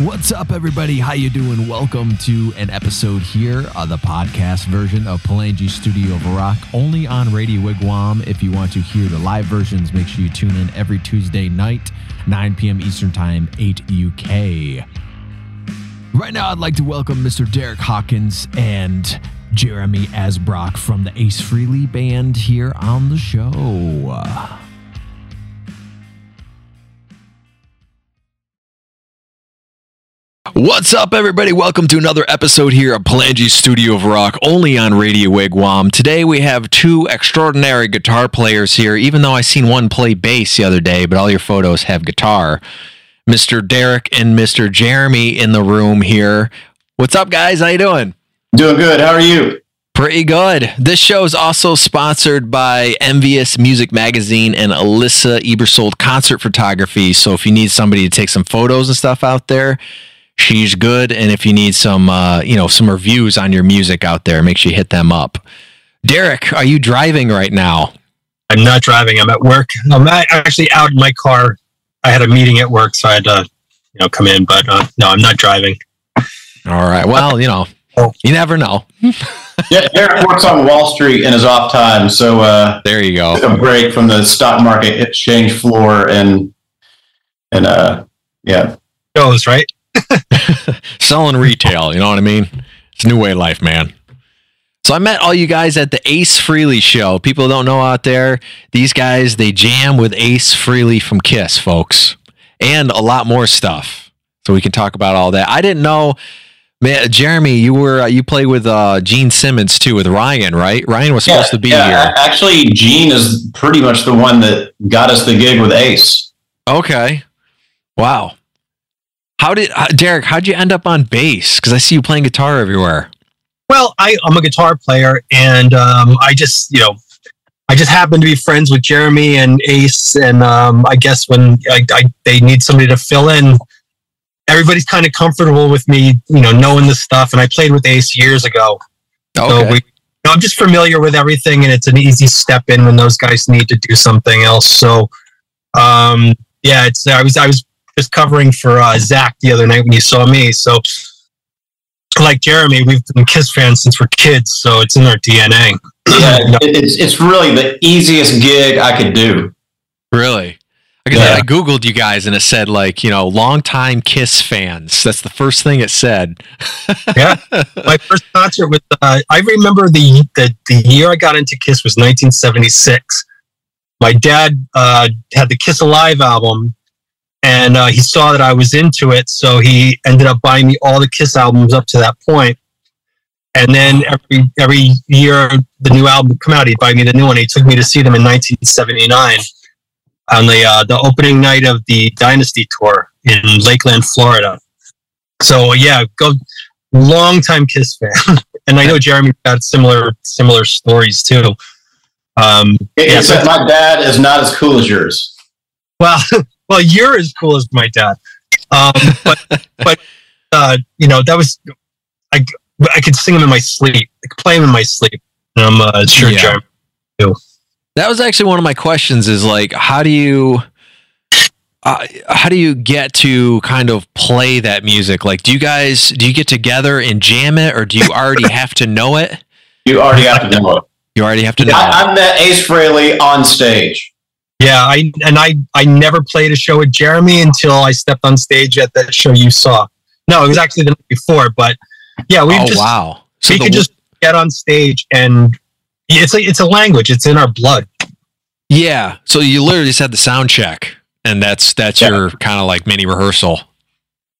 What's up, everybody? How you doing? Welcome to an episode here, of the podcast version of Palangi Studio of Rock, only on Radio Wigwam. If you want to hear the live versions, make sure you tune in every Tuesday night, 9 p.m. Eastern Time, 8 UK. Right now, I'd like to welcome Mr. Derek Hawkins and Jeremy Asbrock from the Ace Frehley Band here on the show. What's up, everybody? Welcome to another episode here of Palangi Studio of Rock, only on Radio Wigwam. Today we have two extraordinary guitar players here, even though I seen one play bass the other day, but all your photos have guitar. Mr. Derek and Mr. Jeremy in the room here. What's up, guys? How you doing? Doing good. How are you? Pretty good. This show is also sponsored by Envious Music Magazine and Alyssa Ebersold Concert Photography. So if you need somebody to take some photos and stuff out there, she's good. And if you need some, uh, you know, some reviews on your music out there, make sure you hit them up. Derek, are you driving right now? I'm not driving. I'm at work. I'm actually out in my car. I had a meeting at work, so I had to, you know, come in. But uh, no, I'm not driving. All right. Well, you know, you never know. yeah, Derek works on Wall Street in his off time, so uh, there you go. A break from the stock market exchange floor and and uh, yeah, goes right. Selling retail, you know what I mean? It's a new way of life, man. So I met all you guys at the Ace Frehley show. People don't know out there, these guys they jam with Ace Frehley from Kiss, folks, and a lot more stuff. So we can talk about all that. I didn't know, man. Jeremy, you were uh, you played with uh, Gene Simmons too with Ryan, right? Ryan was supposed yeah, to be yeah, here. Actually, Gene is pretty much the one that got us the gig with Ace. Okay, wow. How did uh, Derek? How'd you end up on bass? Because I see you playing guitar everywhere. Well, I, am a guitar player, and um, I just, you know, I just happen to be friends with Jeremy and Ace, and um, I guess when I, I, they need somebody to fill in, everybody's kind of comfortable with me, you know, knowing the stuff. And I played with Ace years ago, okay. so we, you know, I'm just familiar with everything, and it's an easy step in when those guys need to do something else. So, um, yeah, it's I was I was just covering for uh, Zach the other night when you saw me, so like Jeremy, we've been Kiss fans since we're kids, so it's in our DNA. Yeah, it's it's really the easiest gig I could do. Really? Because yeah. I googled you guys and it said like you know longtime Kiss fans. That's the first thing it said. yeah, my first concert was. Uh, I remember the, the the year I got into Kiss was 1976. My dad uh, had the Kiss Alive album, and uh, he saw that I was into it, so he ended up buying me all the Kiss albums up to that point. And then every every year the new album would come out, he'd buy me the new one. He took me to see them in 1979 on the uh, the opening night of the Dynasty tour in Lakeland, Florida. So yeah, go long time Kiss fan, and I know Jeremy got similar similar stories too. Um, yeah, so my dad is not as cool as yours. Well, well, you're as cool as my dad. Um, but but uh, you know that was I I could sing them in my sleep. I could play them in my sleep. And I'm uh, sure yeah. Jeremy too. That was actually one of my questions. Is like, how do you? Uh, how do you get to kind of play that music? Like, do you guys do you get together and jam it, or do you already have to know it? You already have to know it. You already have to know. I, I met Ace Frehley on stage. Yeah, I and I I never played a show with Jeremy until I stepped on stage at that show you saw. No, it was actually the night before, but yeah, we oh, just wow. So we could just get on stage and it's a it's a language. It's in our blood. Yeah. So you literally just had the sound check, and that's that's yeah. your kind of like mini rehearsal.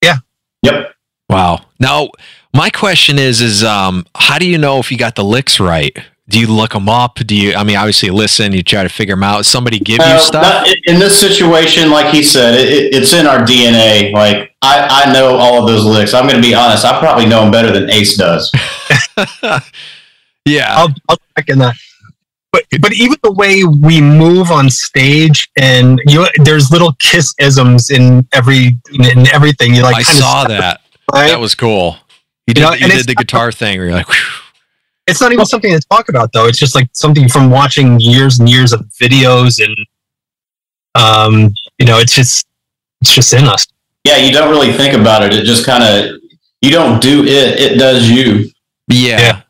Yeah. Yep. Wow. Now my question is is um how do you know if you got the licks right? Do you look them up? Do you? I mean, obviously, listen. You try to figure them out. Somebody give you stuff. in this situation, like he said, it, it's in our DNA. Like I, I know all of those licks. I'm going to be honest. I probably know them better than Ace does. yeah, I'll, I'll in that. But but even the way we move on stage, and you, there's little kiss isms in every in everything. You like. I saw that. Right? That was cool. You did, you, know, you did the guitar thing where you're like. Whew it's not even something to talk about though. It's just like something from watching years and years of videos and um, you know, it's just it's just in us. yeah, you don't really think about it. It just kind of you don't do it; it does you. Yeah. Yeah.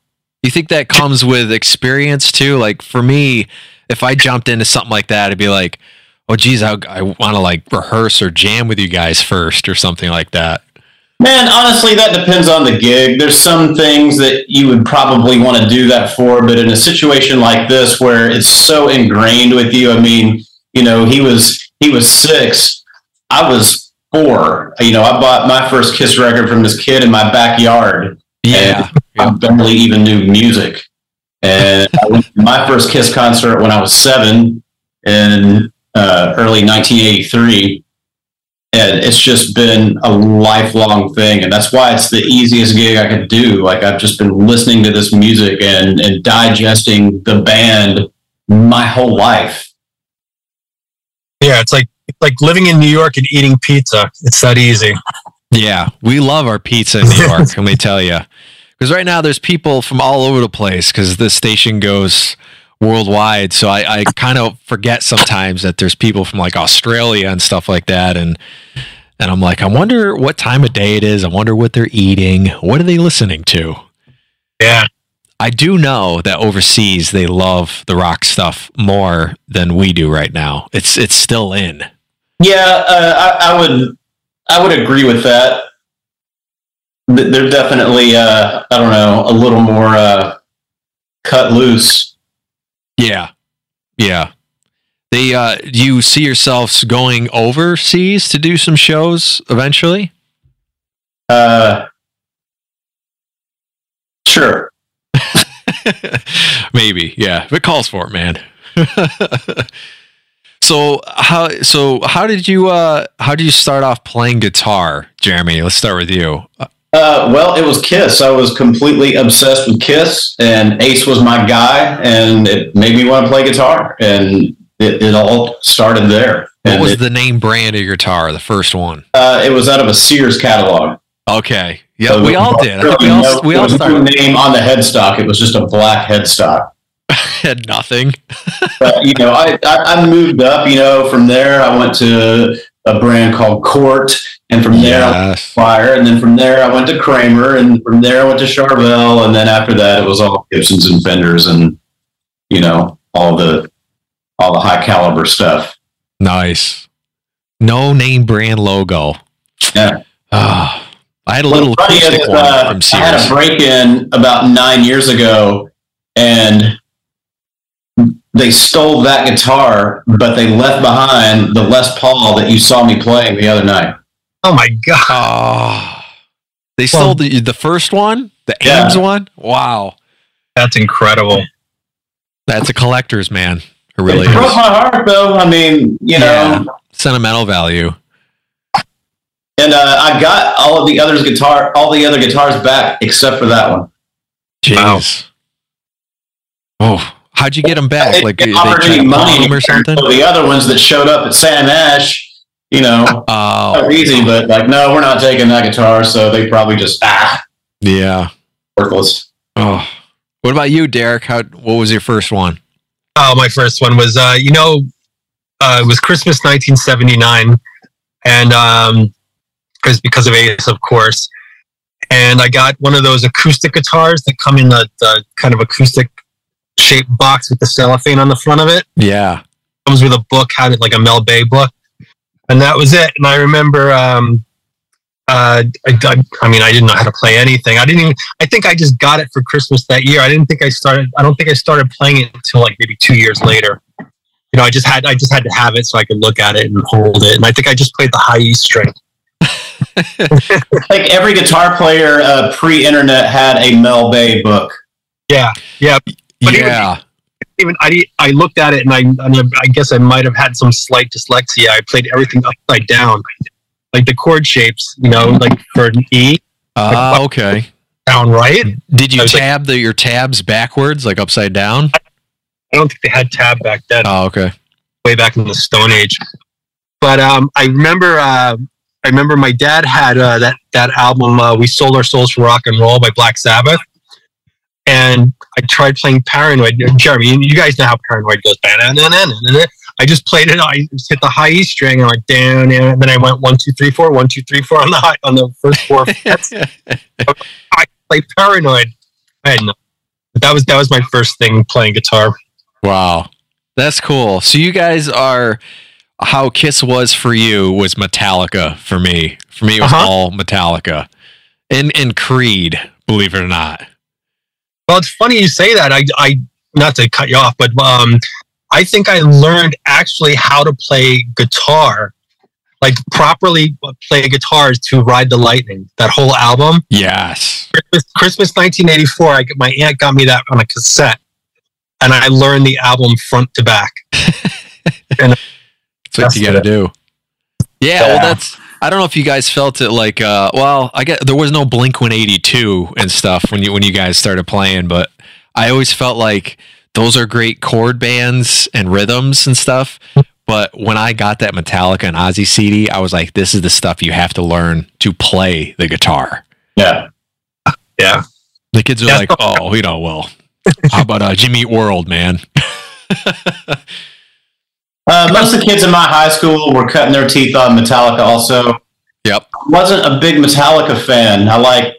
You think that comes with experience too? Like for me, if I jumped into something like that, it'd be like, oh, geez, I, I want to like rehearse or jam with you guys first or something like that. Man, honestly, that depends on the gig. There's some things that you would probably want to do that for, but in a situation like this where it's so ingrained with you, I mean, you know, he was he was six, I was four. You know, I bought my first Kiss record from this kid in my backyard. Yeah. I barely even knew music. And I went to my first Kiss concert when I was seven in uh, early 1983. And it's just been a lifelong thing. And that's why it's the easiest gig I could do. Like, I've just been listening to this music and, and digesting the band my whole life. Yeah, it's like it's like living in New York and eating pizza. It's that easy. Yeah, we love our pizza in New York. let me tell you, because right now there's people from all over the place because this station goes worldwide. So I, I kind of forget sometimes that there's people from like Australia and stuff like that, and and I'm like, I wonder what time of day it is. I wonder what they're eating. What are they listening to? Yeah. I do know that overseas they love the rock stuff more than we do right now. It's it's still in. Yeah, uh, I, I would I would agree with that. They're definitely uh, I don't know a little more uh, cut loose. Yeah. Yeah. They uh do you see yourselves going overseas to do some shows eventually? Uh, sure. Maybe, yeah. If it calls for it, man. so how so how did you uh how did you start off playing guitar, Jeremy? Let's start with you. Uh, well, it was Kiss. I was completely obsessed with Kiss, and Ace was my guy, and it made me want to play guitar, and it, it all started there. What And was it, the name brand of your guitar, the first one? uh, it was out of a Sears catalog. Okay. Yeah, So we all did. We all no- we all was no started name on the headstock. It was just a black headstock. had nothing. but you know, I, I I moved up. You know, from there I went to a brand called Cort, and from there I went Yes. Fire, and then from there I went to Kramer, and from there I went to Charvel, and then after that it was all Gibsons and Fenders, and you know all the all the high caliber stuff. Nice. No name brand logo. Yeah. Ah, I had a little funny is, uh, from I had a break in about nine years ago, and they stole that guitar, but they left behind the Les Paul that you saw me playing the other night. Oh my god. Oh, they Well- stole the the first one, the Yeah. Ames one. Wow, That's incredible. that's a collector's man. It really it broke is. my heart, though. I mean, you know, Sentimental value. and uh, I got all of the others guitar, all the other guitars back except for that one. Jeez. Oh, how'd you get them back? Like they offered me money or something? The other ones that showed up at Sam Ash, you know, Oh, are easy, but like, no, we're not taking that guitar. So they probably just ah, yeah. worthless. Oh, what about you, Derek? How? What was your first one? Oh, my first one was uh, you know, uh, it was Christmas 1979, and um, it was because of Ace, of course. And I got one of those acoustic guitars that come in the, the kind of acoustic shaped box with the cellophane on the front of it. Yeah. comes with a book, had it like a Mel Bay book, and that was it. And I remember, um, uh, I, I, I mean, I didn't know how to play anything. I didn't even. I think I just got it for Christmas that year. I didn't think I started. I don't think I started playing it until like maybe two years later. You know, I just had I just had to have it so I could look at it and hold it. And I think I just played the high E string. Like every guitar player uh, pre-internet had a Mel Bay book. Yeah, yeah. But yeah. Even I I looked at it and I and I guess I might have had some slight dyslexia. I played everything upside down, like the chord shapes. You know, like for an E Ah, okay. down right. Did you was like- tab the your tabs backwards, like upside down? I don't think they had tab back then, Oh, okay. way back in the Stone Age. But um, I remember, uh, I remember my dad had uh, that that album, uh, "We Sold Our Souls for Rock and Roll" by Black Sabbath, and I tried playing Paranoid. Jeremy, you guys know how Paranoid goes. I I just played it. I just hit the high E string and I went down, and then I went one, two, three, four, one, two, three, four on the high, on the first four. I played Paranoid. I had no. But that was that was my first thing playing guitar. Wow. That's cool. So you guys are how Kiss was for you was Metallica for me. For me it was Uh-huh. all Metallica. And and Creed, believe it or not. Well, it's funny you say that. I, I not to cut you off, but um, I think I learned actually how to play guitar, like properly play guitars to Ride the Lightning. That whole album, Yes. Christmas, Christmas 1984. I my aunt got me that on a cassette, and I learned the album front to back. and That's what you gotta do. Yeah, well Yeah. that's I don't know if you guys felt it like uh well, I get there was no Blink 182 and stuff when you when you guys started playing, but I always felt like those are great chord bands and rhythms and stuff. But when I got that Metallica and Ozzy CD, I was like, this is the stuff you have to learn to play the guitar. Yeah. Yeah, The kids are Yeah. like, oh, you know, well, how about uh, Jimmy Eat World, man? Uh, most of the kids in my high school were cutting their teeth on Metallica. Also, Yep. wasn't a big Metallica fan. I like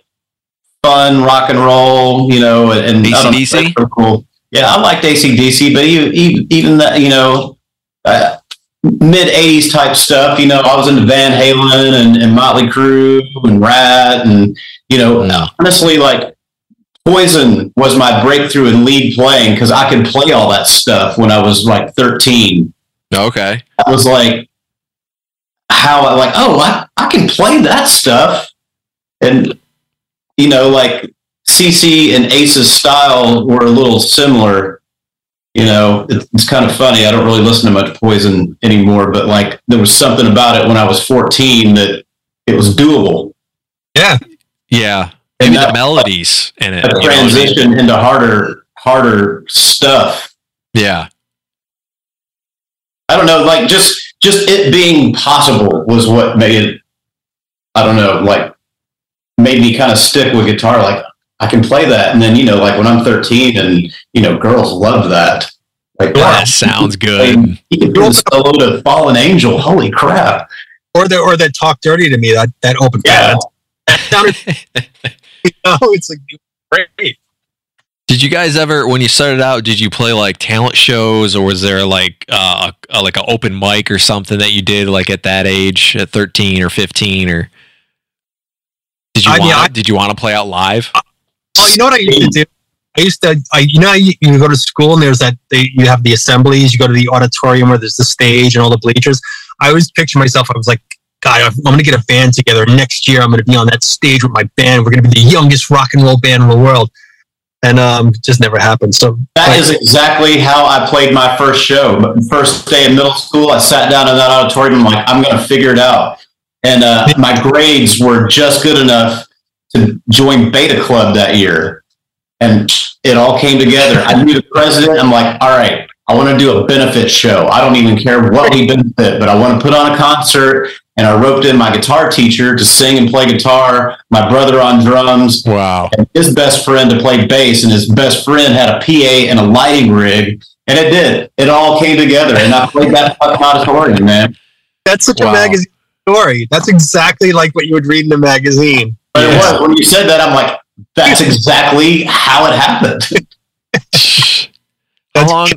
fun rock and roll, you know, and I AC/DC? cool. Yeah, I liked ACDC, but even even, even that, you know, uh, mid '80s type stuff. You know, I was into Van Halen and, and Motley Crue and Ratt, and you know, No. honestly, like Poison was my breakthrough in lead playing because I could play all that stuff when I was like 13. Okay. I was like, how I like, oh, I, I can play that stuff. And, you know, like CC and Ace's style were a little similar. You know, it's, it's kind of funny. I don't really listen to much Poison anymore, but like there was something about it when I was 14 that it was doable. yeah. Yeah. And Maybe the that- melodies in it. A you know I mean? transition into harder, harder stuff. Yeah. I don't know, like just just it being possible was what made it. I don't know, like made me kind of stick with guitar. Like I can play that, and then you know, like when I'm 13, and you know, girls love that. Like wow, That sounds good. He can do a solo to Fallen Angel. Holy crap! Or that or that talk dirty to me. That that open Yeah. that sounded. you know, it's like great. Did you guys ever, when you started out, did you play like talent shows, or was there like uh, a, like an open mic or something that you did like at that age, at thirteen or fifteen, or did you I want did you want to play out live? Oh, you know what I used to do? I used to, I, you know, you, you go to school and there's that, they, you have the assemblies, you go to the auditorium where there's the stage and all the bleachers. I always picture myself, I was like, God, I'm going to get a band together. Next year, I'm going to be on that stage with my band. We're going to be the youngest rock and roll band in the world. And um, just never happened. So That is exactly how I played my first show. But First day in middle school, I sat down in that auditorium. I'm like, I'm going to figure it out. And uh, my grades were just good enough to join Beta Club that year. And it all came together. I knew the president. I'm like, all right, I want to do a benefit show. I don't even care what we benefit, but I want to put on a concert. And I roped in my guitar teacher to sing and play guitar, my brother on drums, Wow. and his best friend to play bass, and his best friend had a PA and a lighting rig, and it did. It all came together, and I played that fucking auditorium, man. that's such Wow. a magazine story. That's exactly like what you would read in a magazine. But it was when you said that, I'm like, that's exactly how it happened. how That's- long?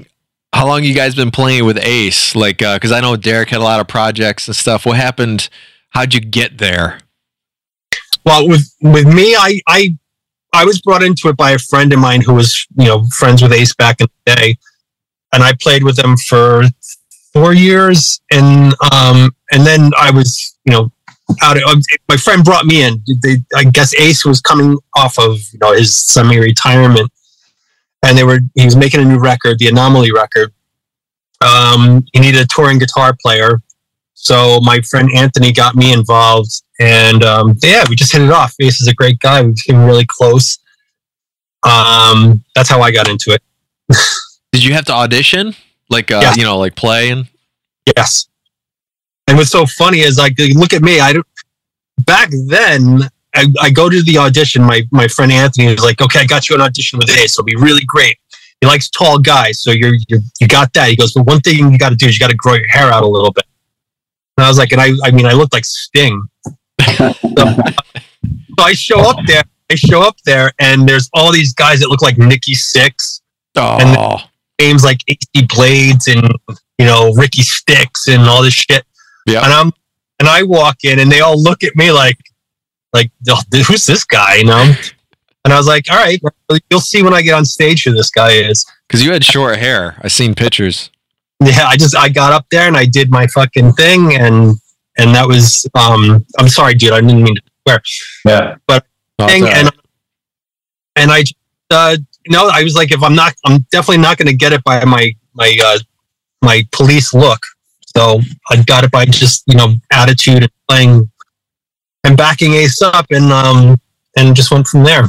How long you guys been playing with Ace? Like, because I know Derek had a lot of projects and stuff. What happened? How'd you get there? Well, with with me, I I I was brought into it by a friend of mine who was you know friends with Ace back in the day, and I played with them for four years, and um and then I was you know out. Of, my friend brought me in. They, I guess Ace was coming off of you know his semi retirement, and they were he was making a new record, the Anomaly record. Um, he needed a touring guitar player, so my friend Anthony got me involved, and um, yeah, we just hit it off. Ace is a great guy. We became really close. Um, that's how I got into it. Did you have to audition? Like, uh, Yeah. you know, like play and Yes. And what's so funny is like, look at me. I don't, back then. I, I go to the audition. My my friend Anthony was like, "Okay, I got you an audition with Ace. It'll be really great." he likes tall guys, so you're, you're you got that. He goes, but one thing you got to do is you got to grow your hair out a little bit. And I was like, and I I mean I looked like Sting. so, so I show up there. I show up there, and there's all these guys that look like Nikki Sixx, and names like AC Blades and you know Ricky Sticks and all this shit. Yeah. And I'm and I walk in and they all look at me like like "Oh, who's this guy? You know. And I was like, all right, you'll see when I get on stage who this guy is. because you had short hair. I seen pictures. Yeah, I just I got up there and I did my fucking thing and and that was um I'm sorry, dude, I didn't mean to swear. Yeah. but Thing, and right. and I uh you know, I was like if I'm not I'm definitely not gonna get it by my my uh my police look. So I got it by just, you know, attitude and playing and backing Ace up and um and just went from there.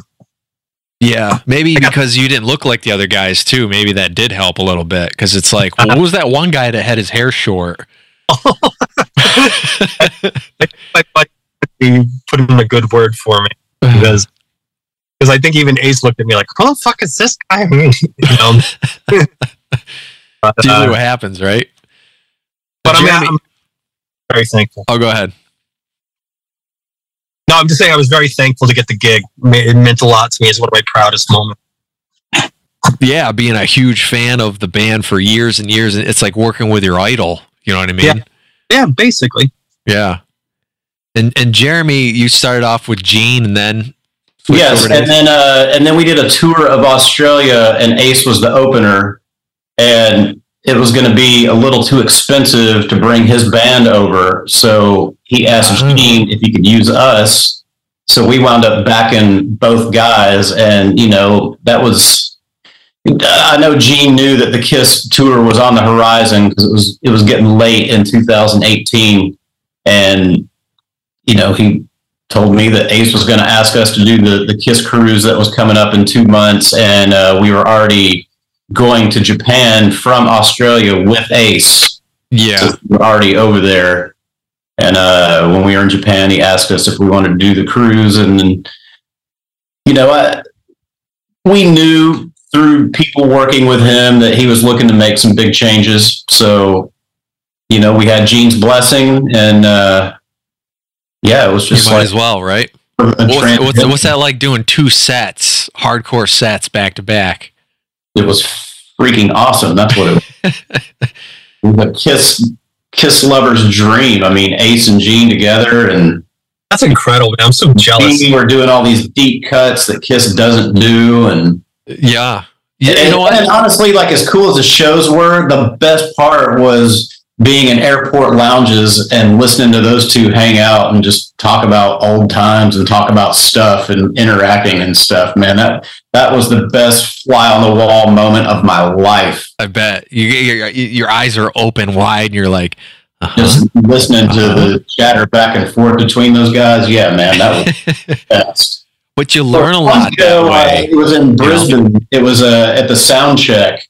yeah, maybe because you didn't look like the other guys too. Maybe that did help a little bit because it's like, well, what was that one guy that had his hair short? I thought he put in a good word for me because because I think even Ace looked at me like, "Who the fuck is this guy?" you know. but, usually uh, what happens, right? but I mean, Jeremy- I'm very thankful. oh, go ahead. No, I'm just saying I was very thankful to get the gig. It meant a lot to me. It's one of my proudest moments. Yeah, being a huge fan of the band for years and years, and it's like working with your idol. You know what I mean? Yeah. Yeah, basically. Yeah. And and Jeremy, you started off with Gene, and then Yes, and then uh, and then we did a tour of Australia, and Ace was the opener, and it was going to be a little too expensive to bring his band over, so he asked Oh. Gene if he could use us. So we wound up backing both guys, and you know that was. I know Gene knew that the Kiss tour was on the horizon because it was it was getting late in 2018, and you know he told me that Ace was going to ask us to do the, the Kiss cruise that was coming up in two months, and uh, we were already going to Japan from Australia with Ace. yeah, So we were already over there. And uh, when we were in Japan, he asked us if we wanted to do the cruise, and then, you know, I, we knew through people working with him that he was looking to make some big changes. So, you know, we had Gene's blessing, and uh, yeah, it was you just might like as well, right? What's, what's, what's that like doing two sets, hardcore sets back to back? it was freaking awesome. That's what it was. the Kiss Kiss lovers dream. I mean, Ace and Gene together, and That's incredible, man. I'm so jealous. we're doing all these deep cuts that Kiss doesn't do, and Yeah, yeah. and, You know and honestly, like as cool as the shows were, the best part was being in airport lounges and listening to those two hang out and just talk about old times and talk about stuff and interacting and stuff. Man, that that was the best fly on the wall moment of my life. I bet you, your your eyes are open wide, and you're like, uh-huh. just listening to Uh-huh. the chatter back and forth between those guys. Yeah, man, that was best. but you learn a lot ago, that way. it was in Brisbane. It was uh, at the sound check,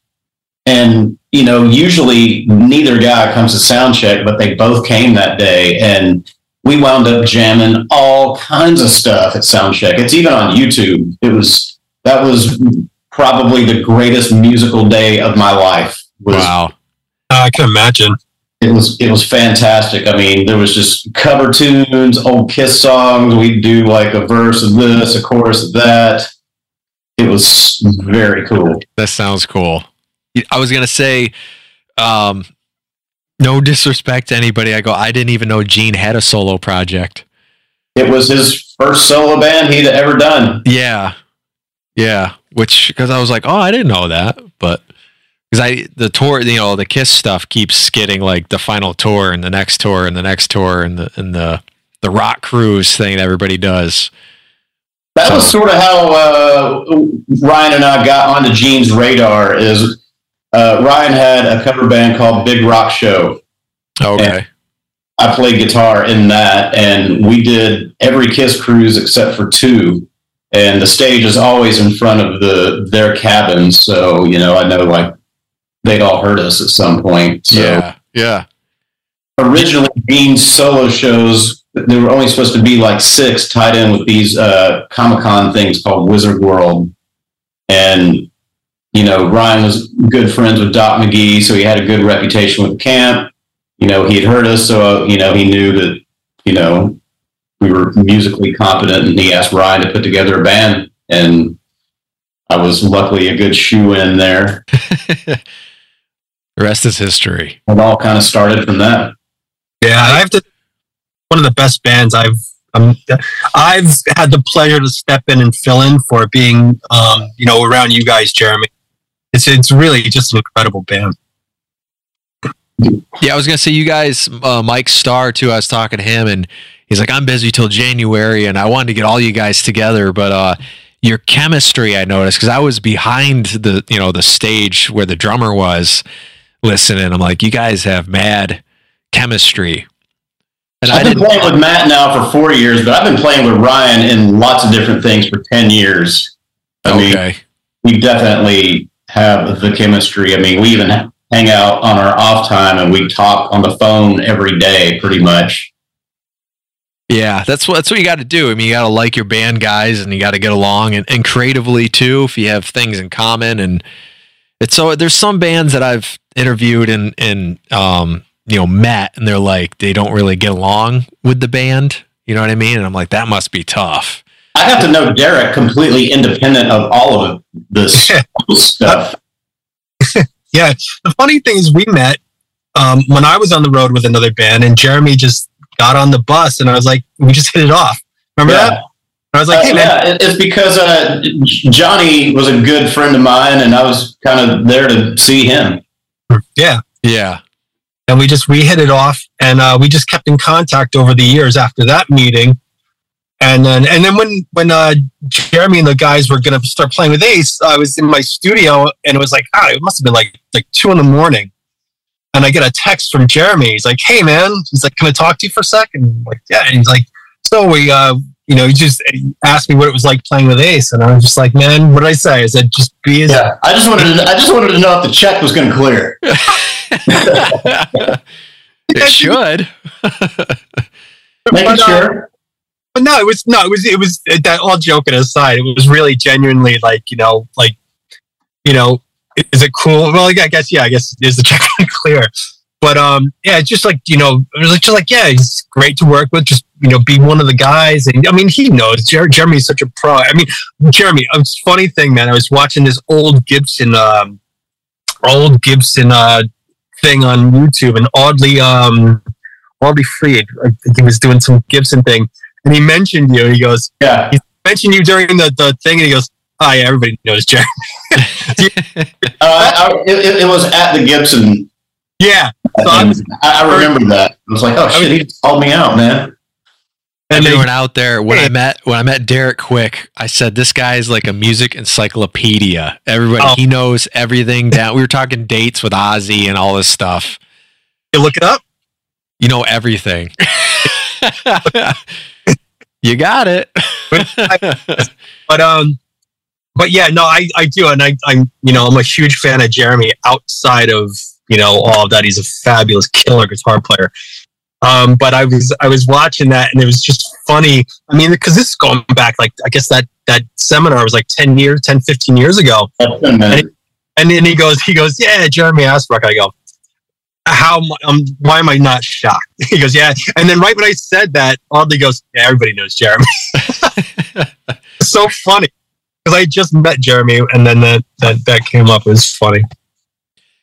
and you know, usually neither guy comes to sound check, but they both came that day, and we wound up jamming all kinds of stuff at sound check. It's even on YouTube. It was that was probably the greatest musical day of my life. Was Wow. I can imagine. it was it was fantastic. I mean, there was just cover tunes, old Kiss songs. We'd do like a verse of this, a chorus of that. It was very cool. That sounds cool. I was gonna say, um, no disrespect to anybody. I go, I didn't even know Gene had a solo project. It was his first solo band he'd ever done. Yeah, yeah. Which because I was like, oh, I didn't know that, but because I the tour, you know, the Kiss stuff keeps getting like the final tour and the next tour and the next tour and the and the the rock cruise thing that everybody does. That was sort of how uh, Ryan and I got onto Gene's radar. Is uh, Ryan had a cover band called Big Rock Show. Okay. I played guitar in that, and we did every Kiss cruise except for two. And the stage is always in front of the their cabin, so you know I know like they'd all heard us at some point. So Yeah. Yeah. originally, Gene's solo shows there were only supposed to be like six tied in with these uh, Comic Con things called Wizard World, and you know, Ryan was good friends with Doc McGhee, so he had a good reputation with the camp. You know, he had heard us, so you know he knew that you know we were musically competent, and he asked Ryan to put together a band, and I was luckily a good shoe in there. the rest is history. It all kind of started from that. Yeah, I have to. One of the best bands I've um, I've had the pleasure to step in and fill in for being, um, you know, around you guys, Jeremy. It's it's really just an incredible band. Yeah, I was gonna say you guys, uh, Mike Starr too. I was talking to him, and he's like, "I'm busy till January, and I wanted to get all you guys together, but uh, your chemistry, I noticed, because I was behind the you know the stage where the drummer was listening. I'm like, you guys have mad chemistry." And I've been playing with Matt now for four years, but I've been playing with Ryan in lots of different things for ten years. I okay. mean, we definitely have the chemistry. I mean, we even hang out on our off time and we talk on the phone every day, pretty much. Yeah, that's what that's what you got to do. I mean, you got to like your band guys, and you got to get along, and, and creatively too. If you have things in common, and it's so there's some bands that I've interviewed and and um you know met, and they're like they don't really get along with the band. You know what I mean? And I'm like, that must be tough. I have to know Derek completely independent of all of this stuff. yeah, the funny thing is, we met um, when I was on the road with another band, and Jeremy just got on the bus, and I was like, we just hit it off. Remember yeah. that? I was like, hey, uh, yeah, it's because uh, Johnny was a good friend of mine, and I was kind of there to see him. Yeah, yeah, and we just we hit it off, and uh, we just kept in contact over the years after that meeting. And then, and then when when uh, Jeremy and the guys were gonna start playing with Ace, I was in my studio, and it was like, ah, it must have been like like two in the morning, and I get a text from Jeremy. He's like, "Hey, man," he's like, "Can I talk to you for a second? I'm like, yeah. And he's like, "So we, uh, you know, he just asked me what it was like playing with Ace, and I was just like, man, what did I say? I said, just be as yeah. I just wanted to, I just wanted to know if the check was going to clear. it should. Making but, uh, sure. No, it was no, it was it was that all joking aside, it was really genuinely like you know, like you know, is it cool? Well, I guess yeah, I guess is the check clear. But um, yeah, just like you know, it was just like yeah, he's great to work with. Just you know, be one of the guys. And I mean, he knows Jer- Jeremy's such a pro. I mean, Jeremy, funny thing, man. I was watching this old Gibson, um, old Gibson uh, thing on YouTube, and oddly, um, Audley Freed, I think he was doing some Gibson thing, and he mentioned you. He goes, yeah, he mentioned you during the, the thing, and he goes, "Hi, oh, yeah, everybody knows Jeremy." uh, I, it, it was at the Gibson yeah, so I, I, remember that. I was like, oh shit, he called me out, man. And everyone out there, when I met when I met Derek Quick, I said this guy is like a music encyclopedia. Everybody, oh. he knows everything down. We were talking dates with Ozzy and all this stuff. You look it up. You know everything. you got it. but um, but yeah, no, I I do, and I I'm you know I'm a huge fan of Jeremy outside of you know all of that. He's a fabulous killer guitar player. Um, but I was I was watching that and it was just funny. I mean, because this is going back like I guess that that seminar was like 10 years, 10, 15 years ago. And, he, and then he goes, he goes, yeah, Jeremy Asbrock. I go, how um, why am I not shocked? He goes, yeah. And then right when I said that, Audley goes, yeah, everybody knows Jeremy. so funny because I just met Jeremy, and then that that that came up. It was funny.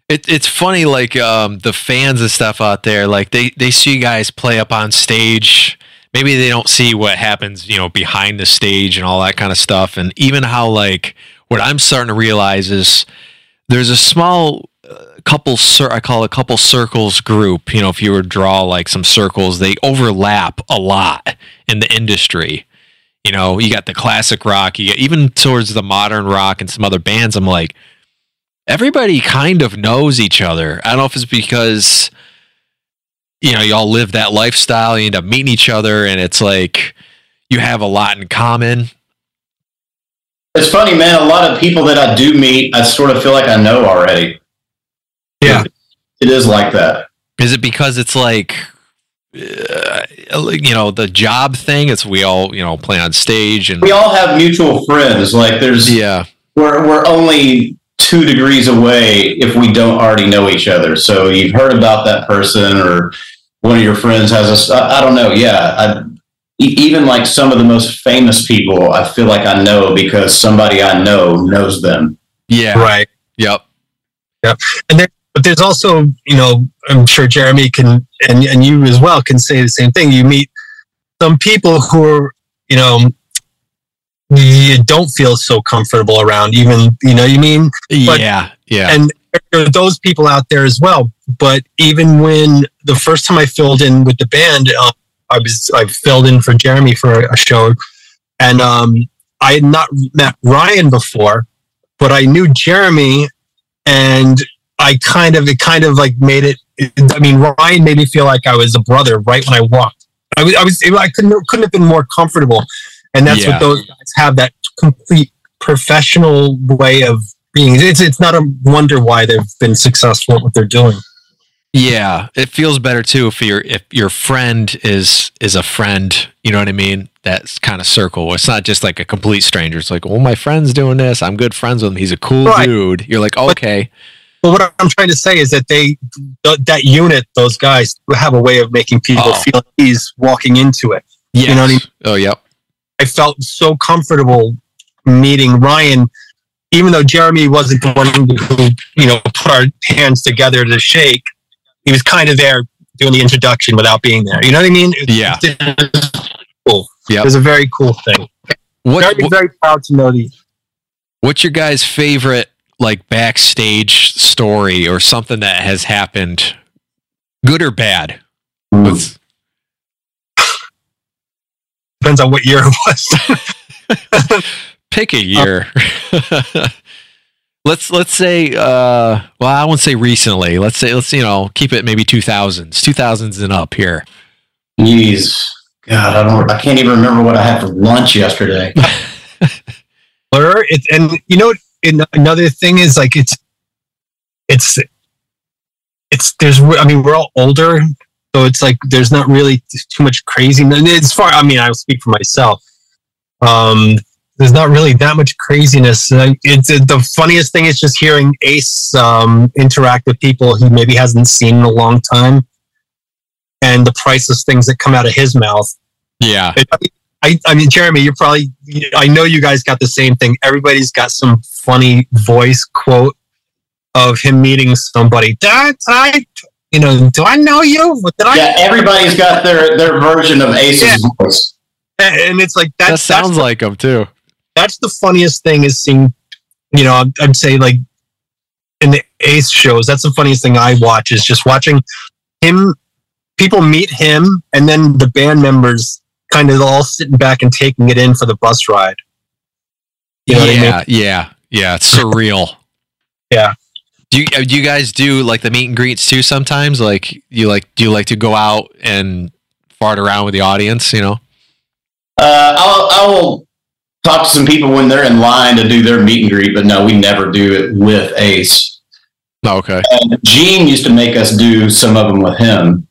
It, it's funny, like um, the fans and stuff out there, like they, they see you guys play up on stage. Maybe they don't see what happens, you know, behind the stage and all that kind of stuff. And even how, like, what I'm starting to realize is there's a small uh, couple, cir- I call a couple circles group. You know, if you were draw like some circles, they overlap a lot in the industry. You know, you got the classic rock, you get, even towards the modern rock and some other bands. I'm like, everybody kind of knows each other. I don't know if it's because you know y'all live that lifestyle, you end up meeting each other, and it's like you have a lot in common. It's funny, man. A lot of people that I do meet, I sort of feel like I know already. Yeah, it is like that. Is it because it's like uh, you know the job thing? It's we all you know play on stage and we all have mutual friends. Like there's yeah, we're we're only two degrees away if we don't already know each other. So you've heard about that person or one of your friends has a, I, I don't know. Yeah. I, e- even like some of the most famous people, I feel like I know because somebody I know knows them. Yeah. Right. Yep yep. And then, but there's also, you know, I'm sure Jeremy can, and, and you as well can say the same thing. You meet some people who are, you know, you don't feel so comfortable around, even, you know, you mean, But- yeah. Yeah. and there are those people out there as well. But even when the first time I filled in with the band, uh, I was I filled in for Jeremy for a show, and um, I had not met Ryan before, but I knew Jeremy, and I kind of it kind of like made it. I mean, Ryan made me feel like I was a brother right when I walked. I was I was I couldn't couldn't have been more comfortable, and that's Yeah. what those guys have that complete professional way of being. It's it's not a wonder why they've been successful at what they're doing. Yeah, it feels better too if your if your friend is is a friend. You know what I mean? That's kind of circle. It's not just like a complete stranger. It's like, well, my friend's doing this. I'm good friends with him. He's a cool Right. dude. You're like, okay, But what I'm trying to say is that they th- that unit, those guys have a way of making people Oh. feel ease walking into it. yeah. know what I mean? Oh, yep. I felt so comfortable meeting Ryan, even though Jeremy wasn't the one who, you know, put our hands together to shake. He was kind of there doing the introduction without being there. You know what I mean? It- Yeah. It was cool. Yep. It was a very cool thing. What, Very, what very proud to know the. what's your guys' favorite like backstage story or something that has happened, good or bad? With Depends on what year it was. pick a year. let's let's say uh well I won't say recently. Let's say let's you know keep it maybe 2000s. 2000s and up here. Jeez. God, I don't, I can't even remember what I had for lunch yesterday. blur. It, and you know, and another thing is like it's, it's, it's there's. I mean, we're all older, so it's like there's not really too much crazy. As far. I mean, I'll speak for myself. Um, there's not really that much craziness. It's it, the funniest thing is just hearing Ace um, interact with people he maybe hasn't seen in a long time, and the priceless things that come out of his mouth. Yeah. I, I mean, Jeremy, you're probably, I know you guys got the same thing. Everybody's got some funny voice quote of him meeting somebody. Did I, you know, do I know you? Did I? yeah, everybody's got their, their version of Ace's Yeah. voice. And it's like, That that's, sounds that's, like him too. that's the funniest thing is seeing, you know, I'd, I'd say like in the Ace shows, that's the funniest thing I watch is just watching him, people meet him and then the band members kind of all sitting back and taking it in for the bus ride. You know what I mean? yeah, yeah, yeah. It's surreal. Yeah. Do you uh, do you guys do like the meet and greets too? Sometimes, like you like do you like to go out and fart around with the audience? You know. Uh, I'll, I will talk to some people when they're in line to do their meet and greet, but no, we never do it with Ace. Oh, okay. And Gene used to make us do some of them with him.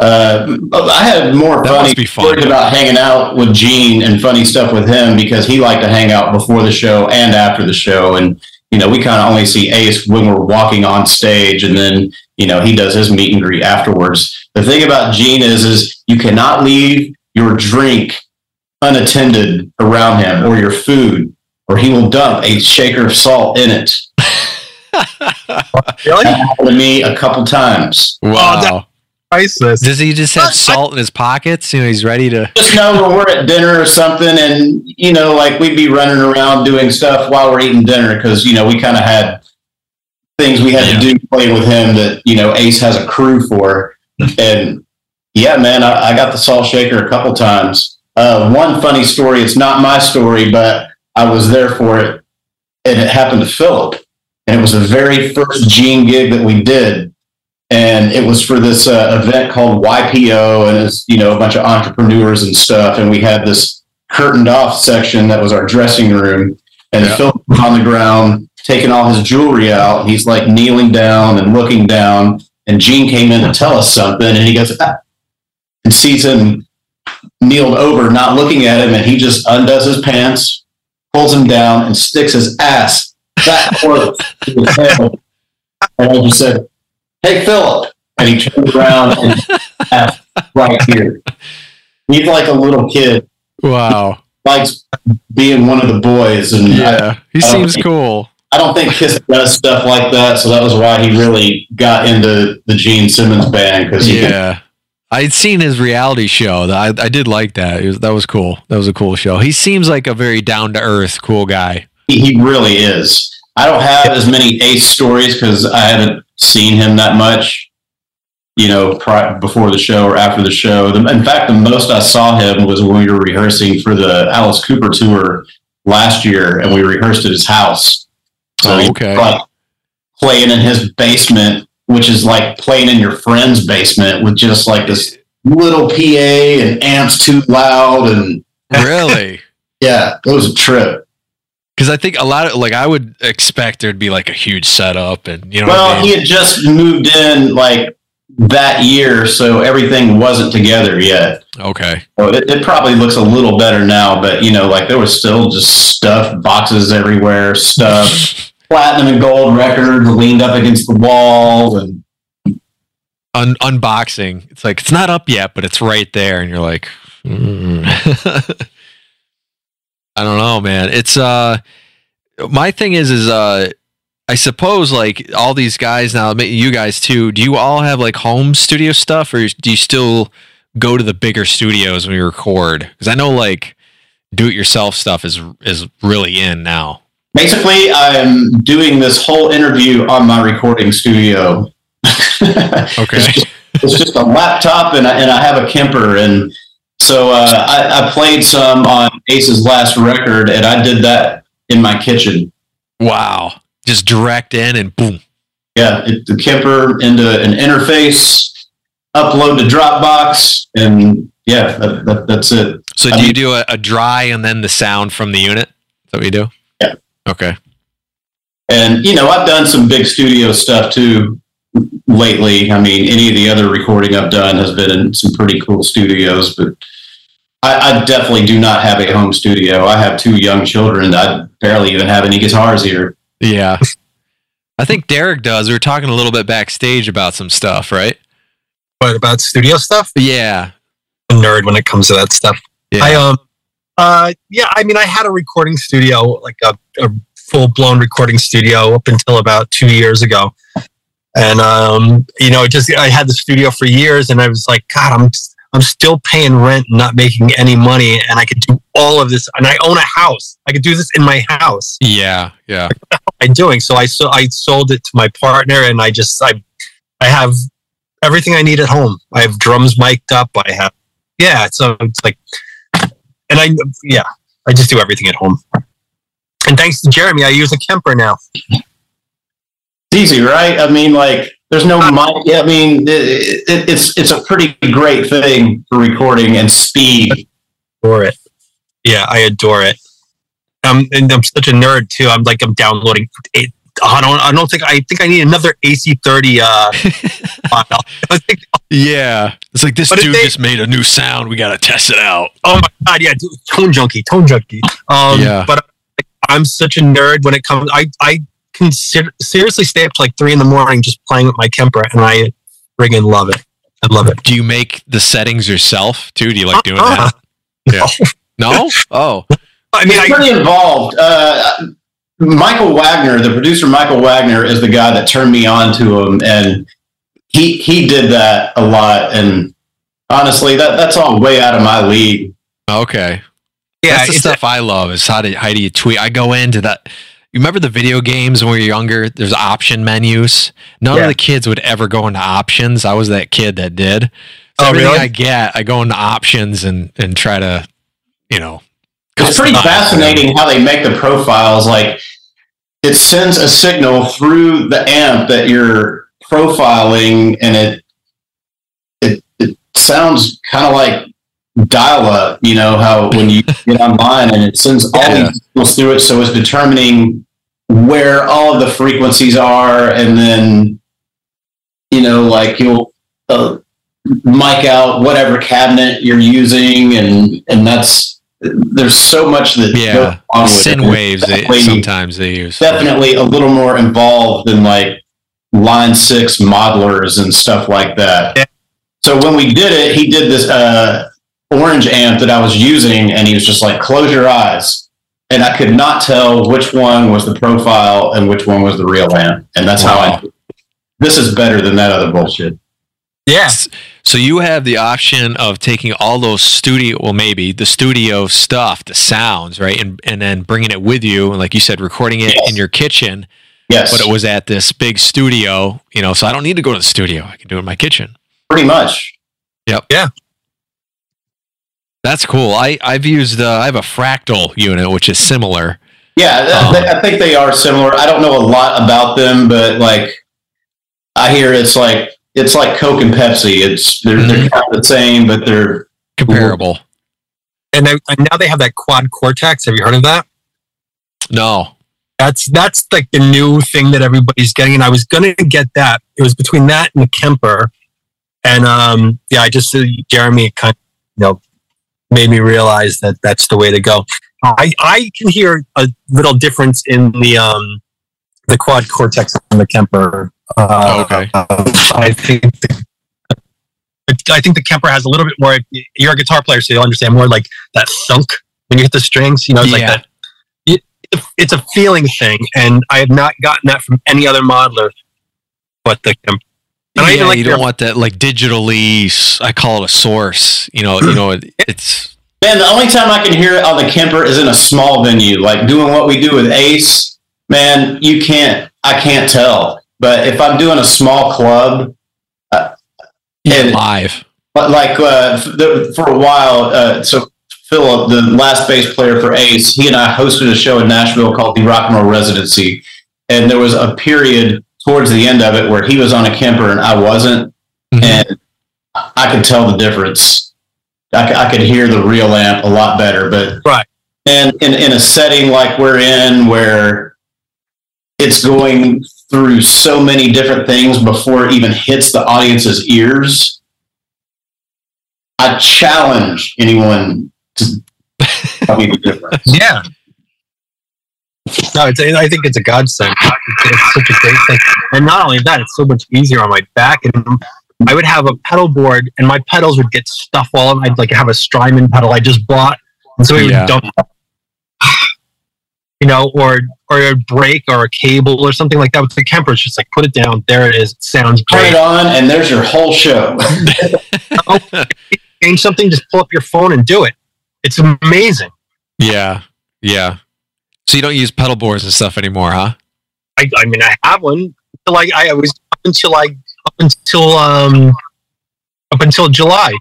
Uh, I had more That funny must stories about hanging out with Gene and funny stuff with him because he liked to hang out before the show and after the show. And, you know, we kind of only see Ace when we're walking on stage and then, you know, he does his meet and greet afterwards. The thing about Gene is, is you cannot leave your drink unattended around him or your food or he will dump a shaker of salt in it. Really? That happened to me a couple times. Wow. that- Priceless. Does he just have salt in his pockets? You know, he's ready to. Just know when we're at dinner or something, and you know, like we'd be running around doing stuff while we're eating dinner because you know we kind of had things we had Yeah. to do playing with him that you know Ace has a crew for, and yeah, man, I, I got the salt shaker a couple times. Uh, one funny story. It's not my story, but I was there for it, and it happened to Philip, and it was the very first Gene gig that we did and it was for this uh, event called YPO, and it's you know a bunch of entrepreneurs and stuff. And we had this curtained off section that was our dressing room, and Yeah. Phil was on the ground taking all his jewelry out. He's like kneeling down and looking down, and Gene came in to tell us something, and he goes ah, and sees him kneeled over, not looking at him, and he just undoes his pants, pulls him down, and sticks his ass that close to his head. And I just said, Hey, Philip. And he turned around and asked right here. He's like a little kid, Wow. likes being one of the boys. And I, Yeah. He seems cool. I don't think Kiss does stuff like that. So that was why he really got into the Gene Simmons band because he could Yeah. I'd seen his reality show. I, I did like that. Was, that was cool. That was a cool show. He seems like a very down to earth, cool guy. He, he really is. I don't have as many Ace stories because I haven't seen him that much, you know, pri- before the show or after the show. In fact, the most I saw him was when we were rehearsing for the Alice Cooper tour last year, and we rehearsed at his house. So Oh, okay. playing in his basement, which is like playing in your friend's basement with just like this little PA and amps too loud, and Really? yeah, it was a trip. Because I think a lot of like I would expect there'd be like a huge setup and you know. what I Well, mean? he had just moved in like that year, so everything wasn't together yet. okay. So it, it probably looks a little better now, but you know, like there was still just stuff, boxes everywhere, stuff, platinum and gold records leaned up against the wall, and Un- unboxing. It's like it's not up yet, but it's right there, and you're like, mm. I don't know, man. It's uh, my thing is is uh, I suppose like all these guys now, you guys too. Do you all have like home studio stuff, or do you still go to the bigger studios when you record? Because I know like do it yourself stuff is is really in now. basically, I'm doing this whole interview on my recording studio. Okay. It's just, it's just a laptop and I, and I have a Kemper and so uh, I, I played some on Ace's last record and I did that in my kitchen. Wow. Just direct in and boom. Yeah, it, the Kemper into an interface, upload to Dropbox, and yeah, that, that, that's it. So I do you do a, a dry and then the sound from the unit? Is that what you do? Yeah. Okay. And you know, I've done some big studio stuff too lately. I mean, any of the other recording I've done has been in some pretty cool studios, but I, I definitely do not have a home studio. I have two young children. I barely even have any guitars here. Yeah. I think Derek does. We were talking a little bit backstage about some stuff, right? What about studio stuff? Yeah. a nerd when it comes to that stuff. Yeah. I um uh yeah, I mean I had a recording studio, like a, a full blown recording studio up until about two years ago. And um, you know, just I had the studio for years and I was like, God, I'm I'm still paying rent and not making any money and I could do all of this and I own a house. I could do this in my house. yeah. Yeah. I'm doing. So I so I sold it to my partner and I just I I have everything I need at home. I have drums mic'd up. I have yeah, so um, it's like and I yeah, I just do everything at home. And thanks to Jeremy, I use a Kemper now. It's easy, right? I mean, like, there's no mic. I mean, it, it, it's it's a pretty great thing for recording and speed. Adore it. Yeah, I adore it. Um, and I'm such a nerd too. I'm like I'm downloading. It, I don't. I don't think. I think I need another AC30. Uh, file. I think Yeah. It's like this But dude they- just made a new sound. We got to test it out. Oh my god, yeah, dude, tone junkie, tone junkie. Um, Yeah. But I'm such a nerd when it comes. I I can ser- seriously stay up to like three in the morning just playing with my Kemper, and I friggin' love it. I love it. Do you make the settings yourself too? Do you like doing Uh-uh. that? No? Oh. I mean, It's I, pretty involved. Uh, Michael Wagner, the producer Michael Wagner, is the guy that turned me on to him, and he he did that a lot. And honestly, that that's all way out of my league. Okay. yeah, That's the stuff I love is how do, how do you tweet? I go into that. You remember the video games when we were younger? There's option menus. None Yeah. of the kids would ever go into options. I was that kid that did. So Oh, everything really? I get, I go into options and and try to, you know. It's pretty customize them. fascinating how they make the profiles. Like it sends a signal through the amp that you're profiling, and it it, it sounds kind of like dial up. You know how when you get online and it sends all Yeah. these signals through it, so it's determining where all of the frequencies are, and then you know like you'll. Uh, mic out whatever cabinet you're using and and that's there's so much that Yeah, goes on with sine waves. They, sometimes they use. definitely a little more involved than like line six modelers and stuff like that. Yeah. So when we did it, he did this uh, orange amp that I was using, and he was just like, "Close your eyes," and I could not tell which one was the profile and which one was the real amp, and that's how I. This is better than that other bullshit. Yeah. So you have the option of taking all those studio, well, maybe the studio stuff, the sounds, right, and and then bringing it with you, and like you said, recording it Yes. in your kitchen. Yes, But it was at this big studio, you know, so I don't need to go to the studio. I can do it in my kitchen. pretty much. That's cool. I I've used uh, I have a fractal unit, which is similar. Yeah, Um, I think they are similar. I don't know a lot about them, but like I hear it's like it's like Coke and Pepsi. It's they're they're Mhm. kind of the same, but they're Comparable. And, they, and now they have that quad cortex. Have you heard of that? No. That's that's like the new thing that everybody's getting. And I was gonna get that. It was between that and the Kemper. And um, yeah, I just uh, Jeremy kind of you know made me realize that that's the way to go. I I can hear a little difference in the um the quad cortex and the Kemper. Uh, Okay. I think the, I think the Kemper has a little bit more. You're a guitar player, so you'll understand more like that thunk when you hit the strings. You know, it's like that. It, it's a feeling thing, and I have not gotten that from any other modeler but the Kemper. And I yeah, even like you don't want that like digitally. I call it a source. You know, you know, it, it's man. The only time I can hear it on the Kemper is in a small venue, like doing what we do with Ace. Man, you can't. I can't tell. But if I'm doing a small club, yeah, And- live. But like uh, the, for a while, uh, so Philip, the last bass player for Ace, he and I hosted a show in Nashville called the Rock and Roll Residency, and there was a period towards the end of it where he was on a Kemper and I wasn't, Mhm. and I could tell the difference. I could hear the real amp a lot better, but Right. And in in a setting like we're in, where it's going through so many different things before it even hits the audience's ears. I challenge anyone to tell me the difference. Yeah. No, it's, I think it's a godsend. It's, it's such a great thing. And not only that, it's so much easier on my back. And I would have a pedal board, and my pedals would get stuff all of them. I'd like have a Strymon pedal I just bought, and so it Yeah. would dump, you know, or or a break or a cable or something like that. With the Kemper, it's just like put it down. There it is. It sounds Turn great. it on, and there's your whole show. Change something, just pull up your phone and do it. It's amazing. Yeah, yeah. So you don't use pedal boards and stuff anymore, huh? I, I mean, I have one. Until I, I was up until I up until um up until July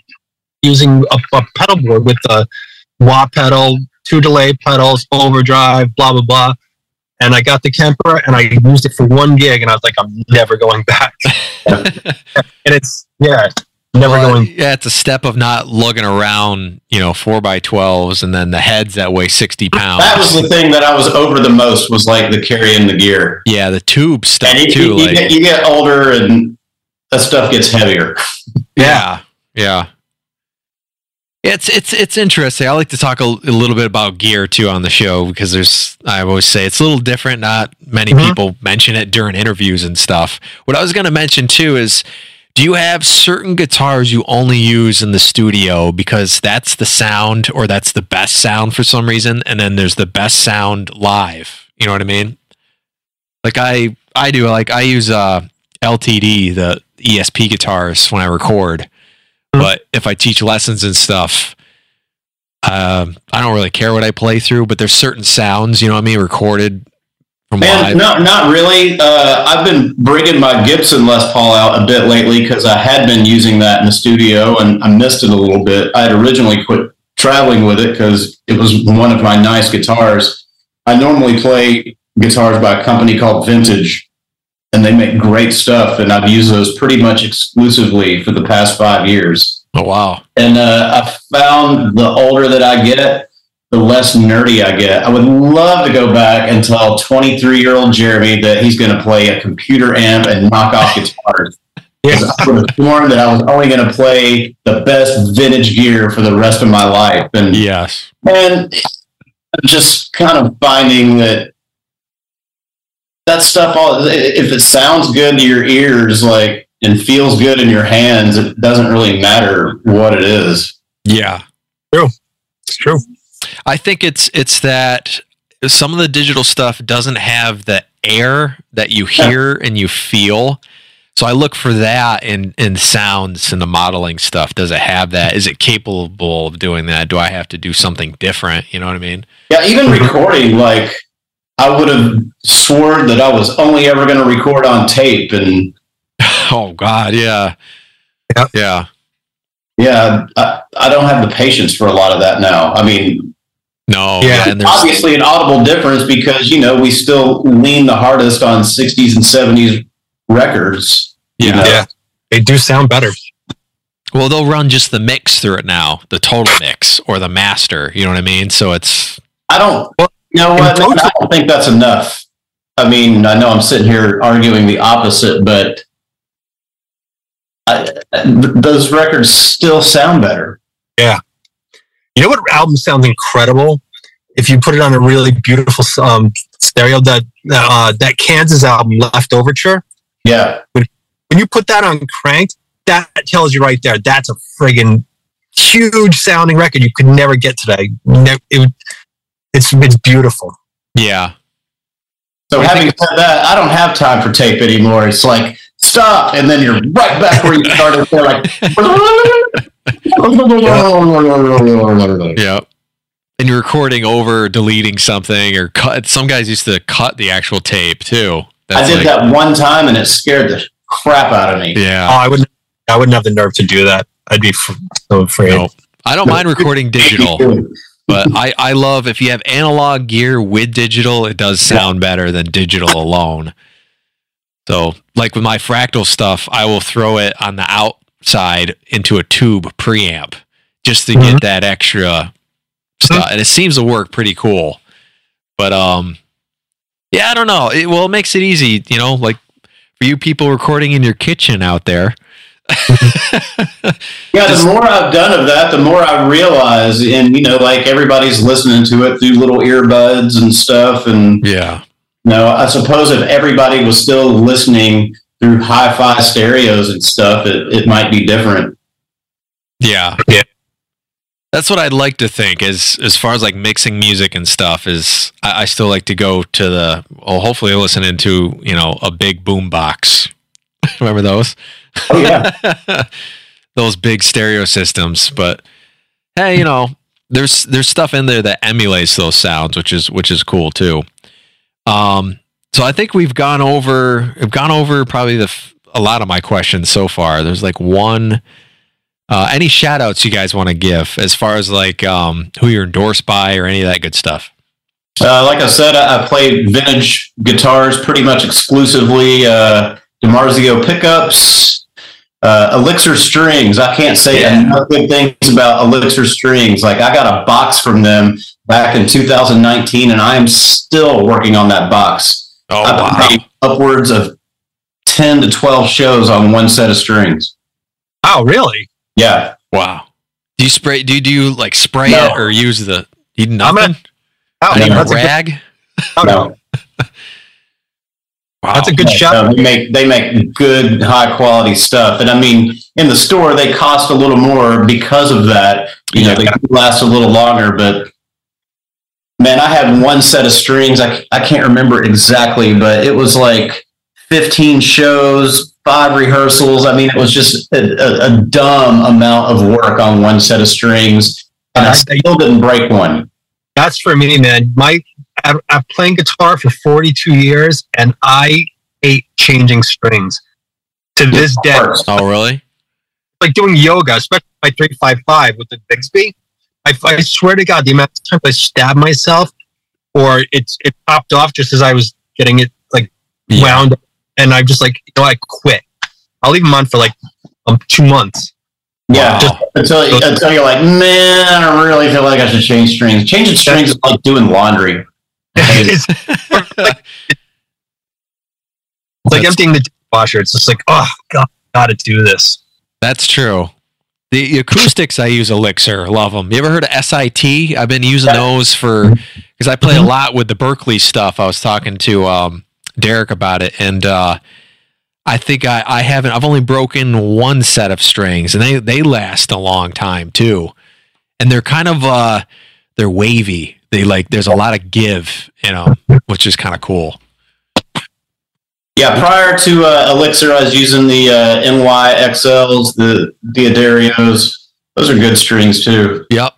using a, a pedal board with a wah pedal, two delay pedals, overdrive, blah blah blah. And I got the Kemper and I used it for one gig, and I was like, I'm never going back. and it's yeah, never Well, going. Yeah, it's a step of not lugging around, you know, four by twelves, and then the heads that weigh sixty pounds. That was the thing that I was over the most was like the carrying the gear. yeah, the tube stuff And you, too. you, you like, get, you get older, and that stuff gets heavier. yeah, yeah. It's it's it's interesting. I like to talk a, a little bit about gear too on the show because there's I always say it's a little different. Not many Mhm. people mention it during interviews and stuff. What I was going to mention too is, do you have certain guitars you only use in the studio because that's the sound or that's the best sound for some reason, and then there's the best sound live. You know what I mean? Like I I do like I use uh LTD the ESP guitars when I record. Mhm. But if I teach lessons and stuff, um, I don't really care what I play through. But there's certain sounds, you know what I mean, recorded Man, not not really. Uh, I've been bringing my Gibson Les Paul out a bit lately because I had been using that in the studio and I missed it a little bit. I had originally quit traveling with it because it was one of my nice guitars. I normally play guitars by a company called Vintage, and they make great stuff, and I've used those pretty much exclusively for the past five years. Oh wow, And uh, I found the older that I get, the less nerdy I get. I would love to go back and tell 23 year old Jeremy that he's going to play a computer amp and knock off guitars. Yeah. I would have sworn that I was only going to play the best vintage gear for the rest of my life, and Yes. and just kind of finding that that stuff all if it sounds good to your ears like and feels good in your hands it doesn't really matter what it is Yeah. True. It's true. I think it's it's that some of the digital stuff doesn't have the air that you hear and you feel. So I look for that in in sounds and the modeling stuff. Does it have that? Is it capable of doing that? Do I have to do something different? You know what I mean? yeah even recording like i would have sworn that i was only ever going to record on tape and Oh God, yeah, Yep. yeah. yeah I, I don't have the patience for a lot of that now i mean No, Yeah. yeah, and there's obviously an audible difference because you know we still lean the hardest on 60s and 70s records you yeah. know? Yeah. They do sound better. Well, they'll run just the mix through it now, the total mix or the master. You know what I mean? So it's I don't. Well, you know what? Pro I don't think that's enough. I mean, I know I'm sitting here arguing the opposite, but I, uh, th- those records still sound better. You know what album sounds incredible? If you put it on a really beautiful um, stereo, that uh, that Kansas album, Leftoverture. Yeah, When you put that on cranked, that tells you right there that's a friggin' huge sounding record you could never get today. Ne- it it's it's beautiful. yeah, So having said that, I don't have time for tape anymore. It's like stop, and then you're right back where you started. They're like, yeah. And you're recording over deleting something or cut. Some guys used to cut the actual tape too. I did like- that one time, and it scared the crap out of me. Oh, Yeah. I wouldn't I wouldn't have the nerve to do that. I'd be f- so afraid. No. I don't mind recording digital, but I, I love if you have analog gear with digital, it does sound better than digital alone. So, like with my fractal stuff, I will throw it on the outside into a tube preamp just to get that extra stuff, and it seems to work pretty cool. But um, yeah, I don't know. It, well, it makes it easy, you know, like for you people recording in your kitchen out there. Yeah, the more I've done of that, the more I realize, and you know, like everybody's listening to it through little earbuds and stuff. And yeah, know, I suppose if everybody was still listening through hi-fi stereos and stuff, it, it might be different. Yeah. Yeah. That's what I'd like to think as as far as like mixing music and stuff is I, I still like to go to the well hopefully listen into you know, a big boom box. Remember those? Oh yeah, those big stereo systems. But hey, you know, there's there's stuff in there that emulates those sounds, which is which is cool too. Um so I think we've gone over we've gone over probably the a lot of my questions so far. There's like one uh, any shout outs you guys want to give as far as like um, who you're endorsed by or any of that good stuff? uh, like I said, I, I play vintage guitars pretty much exclusively. Uh, DiMarzio pickups, uh, Elixir strings. I can't say Yeah. enough good things about Elixir strings. Like I got a box from them back in 2019, and I am still working on that box. Oh, I've wow. played upwards of 10 to 12 shows on one set of strings. Oh, really? Yeah. Wow. Do you spray, do you, do you like spray No. it or use the, you I'm nothing? Oh, Not even a that's, a good, rag? Oh, no, Wow. that's a good shot. no, they make they make good high quality stuff, and I mean in the store they cost a little more because of that. You know, they do last a little longer, but man, I had one set of strings. I I can't remember exactly, but it was like fifteen shows, five rehearsals. I mean, it was just a, a, a dumb amount of work on one set of strings, and I I- still didn't break one. That's for me, man. My I've, I've playing guitar for 42 years, and I hate changing strings. To this day, Oh, really? like doing yoga, especially my 355 with the Bigsby. I, I swear to God, the amount of times I stab myself or it's it popped off just as I was getting it like Yeah. wound up, and I'm just like, you know, I quit. I'll leave them on for like um, two months. Yeah, Just- until until you're like, man, I really feel like I should change strings. Changing strings is like doing laundry. it's like That's- emptying the dishwasher. It's just like, oh God. got to do this. That's true. The acoustics I use Elixir, love them. You ever heard of SIT? I've been using those for because I play a lot with the Berkeley stuff. I was talking to um, Derek about it, and uh, I think I, I haven't. I've only broken one set of strings, and they they last a long time too. And they're kind of uh, they're wavy. They like there's a lot of give, you know, which is kind of cool. Yeah, prior to uh, Elixir, I was using the uh, NYXLs, the D'Addarios. Those are good strings too. Yep.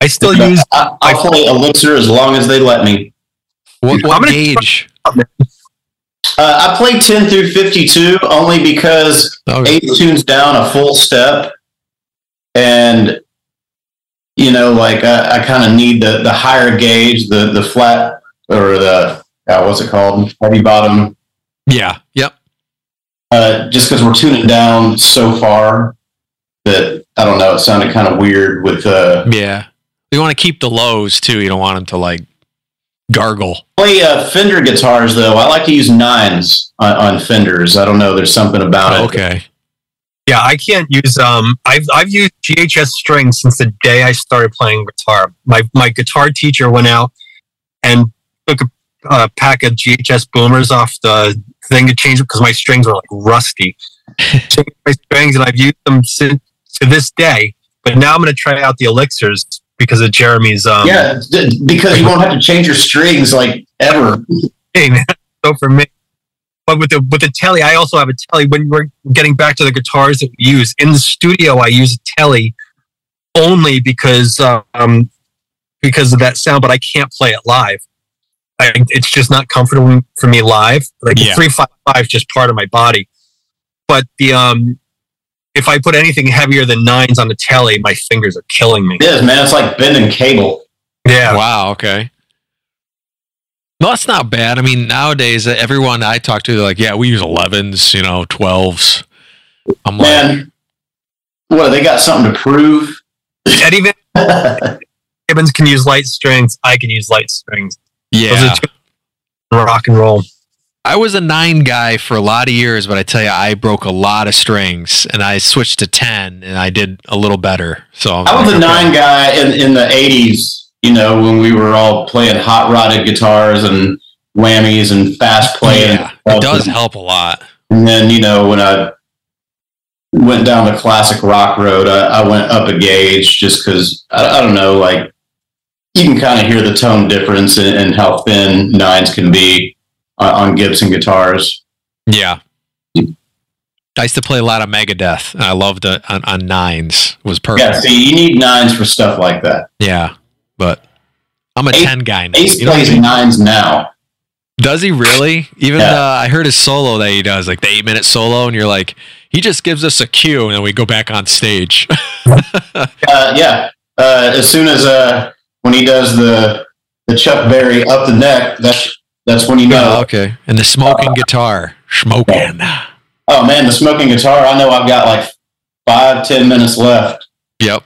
I still use. I, I'll play Elixir as long as they let me. What, I'm what gauge? Uh, I play 10 through 52 only because Oh, Ace tunes down a full step. And, you know, like I, I kind of need the, the higher gauge, the, the flat or the, uh, what's it called? Heavy bottom. yeah. Yep. Uh, just because we're tuning down so far that I don't know, it sounded kind of weird with, uh, Yeah. You want to keep the lows too. You don't want them to like gargle. play uh, Fender guitars though. I like to use nines on, on Fenders. I don't know. There's something about it. okay. Yeah, I can't use. Um, I've I've used GHS strings since the day I started playing guitar. My my guitar teacher went out and took a, a pack of GHS boomers off the thing to change because my strings were like rusty. Changed my strings, and I've used them since to this day. But now I'm going to try out the elixirs because of Jeremy's. Um, Yeah, d- because you won't have to change your strings like ever. thing. so for me, but with the with the telly, I also have a telly. When we're getting back to the guitars that we use in the studio, I use a telly only because um because of that sound, but I can't play it live. I, it's just not comfortable for me live. Like Yeah. the three five five is just part of my body. But the um, if I put anything heavier than nines on the telly, my fingers are killing me. It is, man. It's like bending cable. Yeah, Wow. Okay. No, that's not bad. I mean, nowadays, uh, everyone I talk to, they're like, yeah, we use 11s, you know, 12s. I'm like, Man, what, they got something to prove? Eddie Van Gibbons can use light strings. I can use light strings. Those yeah. are two rock and roll. I was a nine guy for a lot of years, but I tell you, I broke a lot of strings and I switched to 10 and I did a little better. So I'm I was a okay. nine guy in, in the 80s, you know, when we were all playing hot rodded guitars and whammies and fast playing. Yeah, it does help a lot. And then, you know, when I went down the classic rock road, I, I went up a gauge just because, I, I don't know, like you can kind of hear the tone difference in, in how thin nines can be on, on Gibson guitars. Yeah. I used to play a lot of Megadeth and I loved it on, on nines. It was perfect. Yeah, see, you need nines for stuff like that. Yeah, but I'm a Ace- 10 guy now. Ace You know what I plays mean? nines now. Does he really? Even Yeah. uh, I heard his solo that he does, like the eight minute solo, and you're like, he just gives us a cue and then we go back on stage. Uh, yeah, uh, as soon as uh, when he does the the Chuck Berry up the neck, that's that's when you know. Oh, okay. And the smoking guitar. Smoking. Oh man, the smoking guitar. I know I've got like five, ten minutes left. Yep.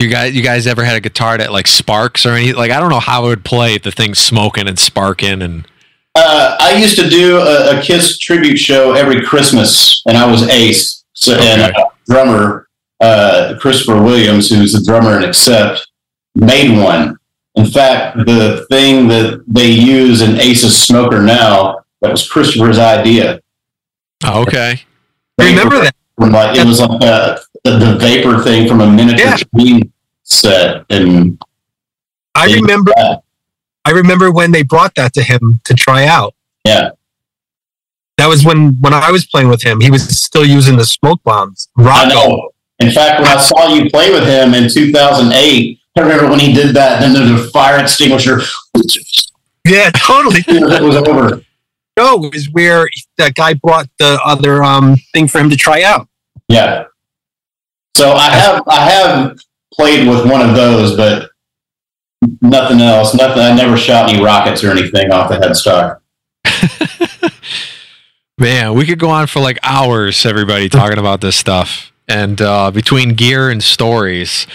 You guys, you guys ever had a guitar that like sparks or anything? Like I don't know how it would play if the thing's smoking and sparking and Uh, I used to do a, a Kiss tribute show every Christmas, and I was Ace. So, and Okay. uh, drummer uh, Christopher Williams, who's the drummer in Accept, made one. In fact, the thing that they use in Ace's Smoker now that was Christopher's idea. oh, okay. I remember that. Like it was like uh, the, the vapor thing from a miniature Yeah. screen set, and I remember. I remember when they brought that to him to try out. yeah, That was when when I was playing with him. He was still using the smoke bombs. I Rocco. Know. In fact, when I saw you play with him in 2008, I remember when he did that. Then there's a fire extinguisher. Yeah, totally. it was over. no, is where that guy brought the other um thing for him to try out. Yeah. So I have I have played with one of those, but nothing else. Nothing. I never shot any rockets or anything off the headstock. Man, we could go on for like hours, everybody, talking about this stuff and uh, between gear and stories.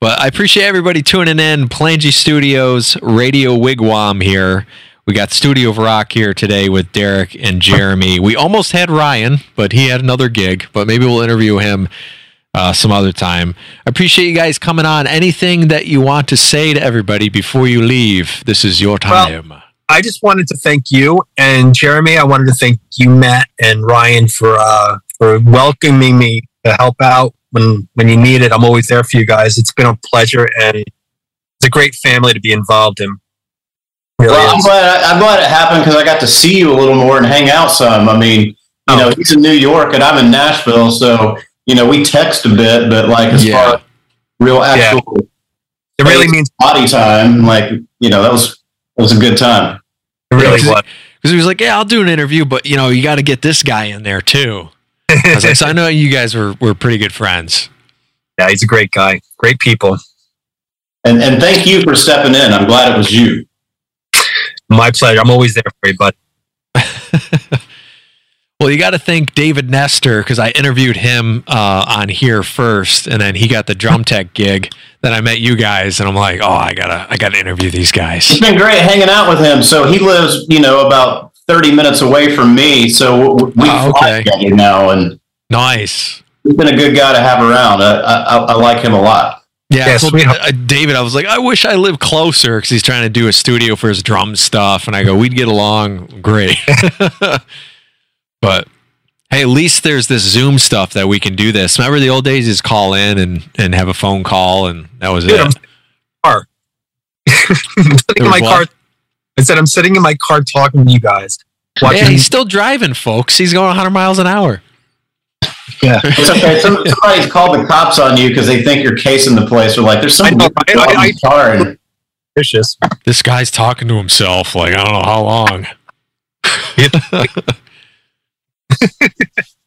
But I appreciate everybody tuning in. Palangi Studios Radio Wigwam here. We got Studio of Rock here today with Derek and Jeremy. We almost had Ryan, but he had another gig. But maybe we'll interview him uh, some other time. I appreciate you guys coming on. Anything that you want to say to everybody before you leave? This is your time. Well, I just wanted to thank you and Jeremy. I wanted to thank you, Matt and Ryan, for uh, for welcoming me to help out when when you need it. I'm always there for you guys. It's been a pleasure, and it's a great family to be involved in. Really well, I'm glad, I'm glad it happened because I got to see you a little more and hang out some. I mean, you oh. know, he's in New York and I'm in Nashville, so you know, we text a bit, but like as yeah. far as real actual, yeah. it really means body time. Like you know, that was it was a good time. It really was because he was like, "Yeah, I'll do an interview, but you know, you got to get this guy in there too." I was like, "So I know you guys were were pretty good friends." Yeah, he's a great guy. Great people. And and thank you for stepping in. I'm glad it was you. My pleasure. I'm always there for you, bud. well, you got to thank David Nestor because I interviewed him uh, on here first, and then he got the drum tech gig. Then I met you guys, and I'm like, oh, I gotta, I gotta interview these guys. It's been great hanging out with him. So he lives, you know, about 30 minutes away from me. So we oh, okay. together now, and nice. He's been a good guy to have around. I, I, I like him a lot. Yeah, yeah so uh, David, I was like, I wish I lived closer because he's trying to do a studio for his drum stuff, and I go, we'd get along great. but hey, at least there's this Zoom stuff that we can do this. Remember the old days? Is call in and and have a phone call, and that was Dude, it. car. in my what? car. I said I'm sitting in my car talking to you guys. Watching yeah, he's still driving, folks. He's going 100 miles an hour. Yeah, it's okay. Some, somebody's called the cops on you because they think you're casing the place. Or like, there's some I, I, I, vicious. This guy's talking to himself. Like, I don't know how long.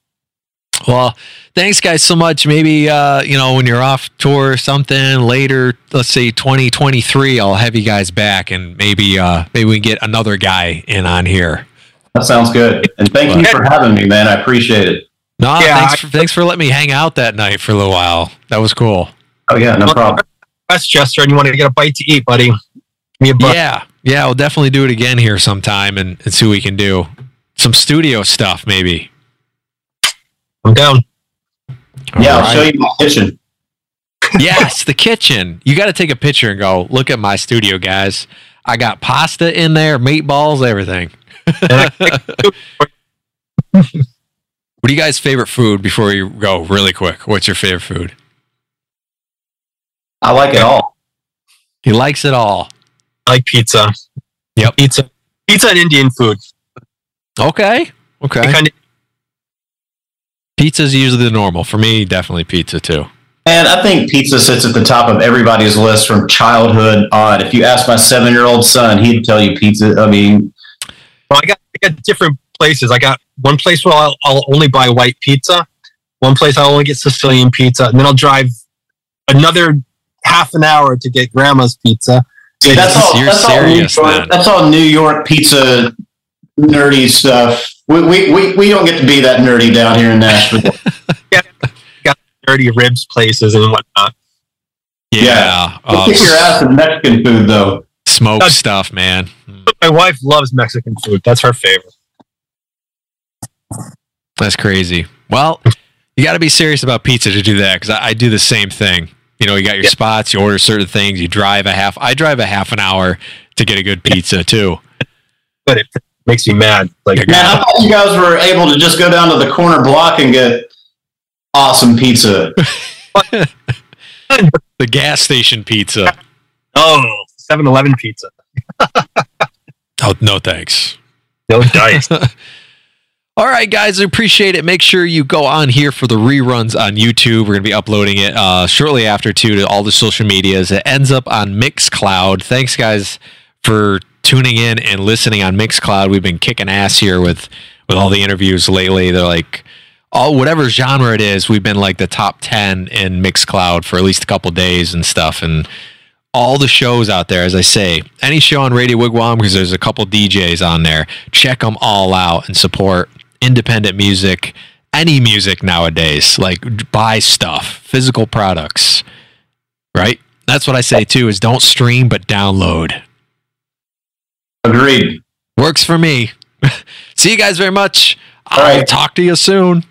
well, thanks guys so much. Maybe uh, you know when you're off tour or something later, let's say 2023, I'll have you guys back and maybe uh, maybe we can get another guy in on here. That sounds good. And thank but, you for having me, man. I appreciate it. No, yeah, thanks, for, thanks for letting me hang out that night for a little while. That was cool. Oh yeah, no problem. That's Chester, and you want to get a bite to eat, buddy? Yeah, yeah, we'll definitely do it again here sometime and, and see what we can do. Some studio stuff, maybe. I'm down. All yeah, right. I'll show you my kitchen. yes, the kitchen. You got to take a picture and go look at my studio, guys. I got pasta in there, meatballs, everything. What are you guys' favorite food before you go really quick? What's your favorite food? I like it all. He likes it all. I like pizza. Yep. Pizza. Pizza and Indian food. Okay. Okay. Kind of- Pizza's usually the normal. For me, definitely pizza too. And I think pizza sits at the top of everybody's list from childhood on. If you ask my seven year old son, he'd tell you pizza. I mean, well, I got, I got different places. I got one place where I'll, I'll only buy white pizza. One place I'll only get Sicilian pizza, and then I'll drive another half an hour to get grandma's pizza. See, that's all. That's all, York, that's all New York pizza nerdy stuff. We, we, we, we don't get to be that nerdy down here in Nashville. yeah, got dirty ribs places and whatnot. Yeah, yeah. Uh, kick your ass in Mexican food though. Smoke stuff, man. My wife loves Mexican food. That's her favorite. That's crazy. Well, you got to be serious about pizza to do that because I, I, do the same thing. You know, you got your yeah. spots, you order certain things, you drive a half. I drive a half an hour to get a good pizza too. But it makes me mad. Like, man, I thought you guys were able to just go down to the corner block and get awesome pizza. the gas station pizza. Oh, 7-Eleven pizza. oh, no thanks. No dice. All right, guys, I appreciate it. Make sure you go on here for the reruns on YouTube. We're going to be uploading it uh, shortly after, too, to all the social medias. It ends up on Mixcloud. Thanks, guys, for tuning in and listening on Mixcloud. We've been kicking ass here with, with all the interviews lately. They're like, all whatever genre it is, we've been like the top 10 in Mixcloud for at least a couple days and stuff. And all the shows out there, as I say, any show on Radio Wigwam, because there's a couple DJs on there, check them all out and support independent music, any music nowadays. Like buy stuff, physical products, right? That's what I say too. Is don't stream but download. Agreed. Works for me. See you guys very much. All I'll right. talk to you soon.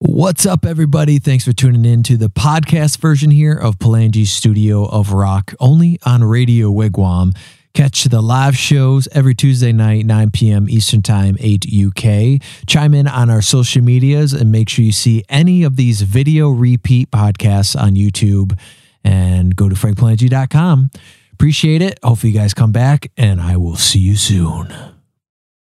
What's up, everybody? Thanks for tuning in to the podcast version here of Palangi's Studio of Rock, only on Radio Wigwam. Catch the live shows every Tuesday night, 9 p.m. Eastern Time, 8 UK. Chime in on our social medias and make sure you see any of these video repeat podcasts on YouTube and go to frankpalangi.com. Appreciate it. Hopefully, you guys come back, and I will see you soon.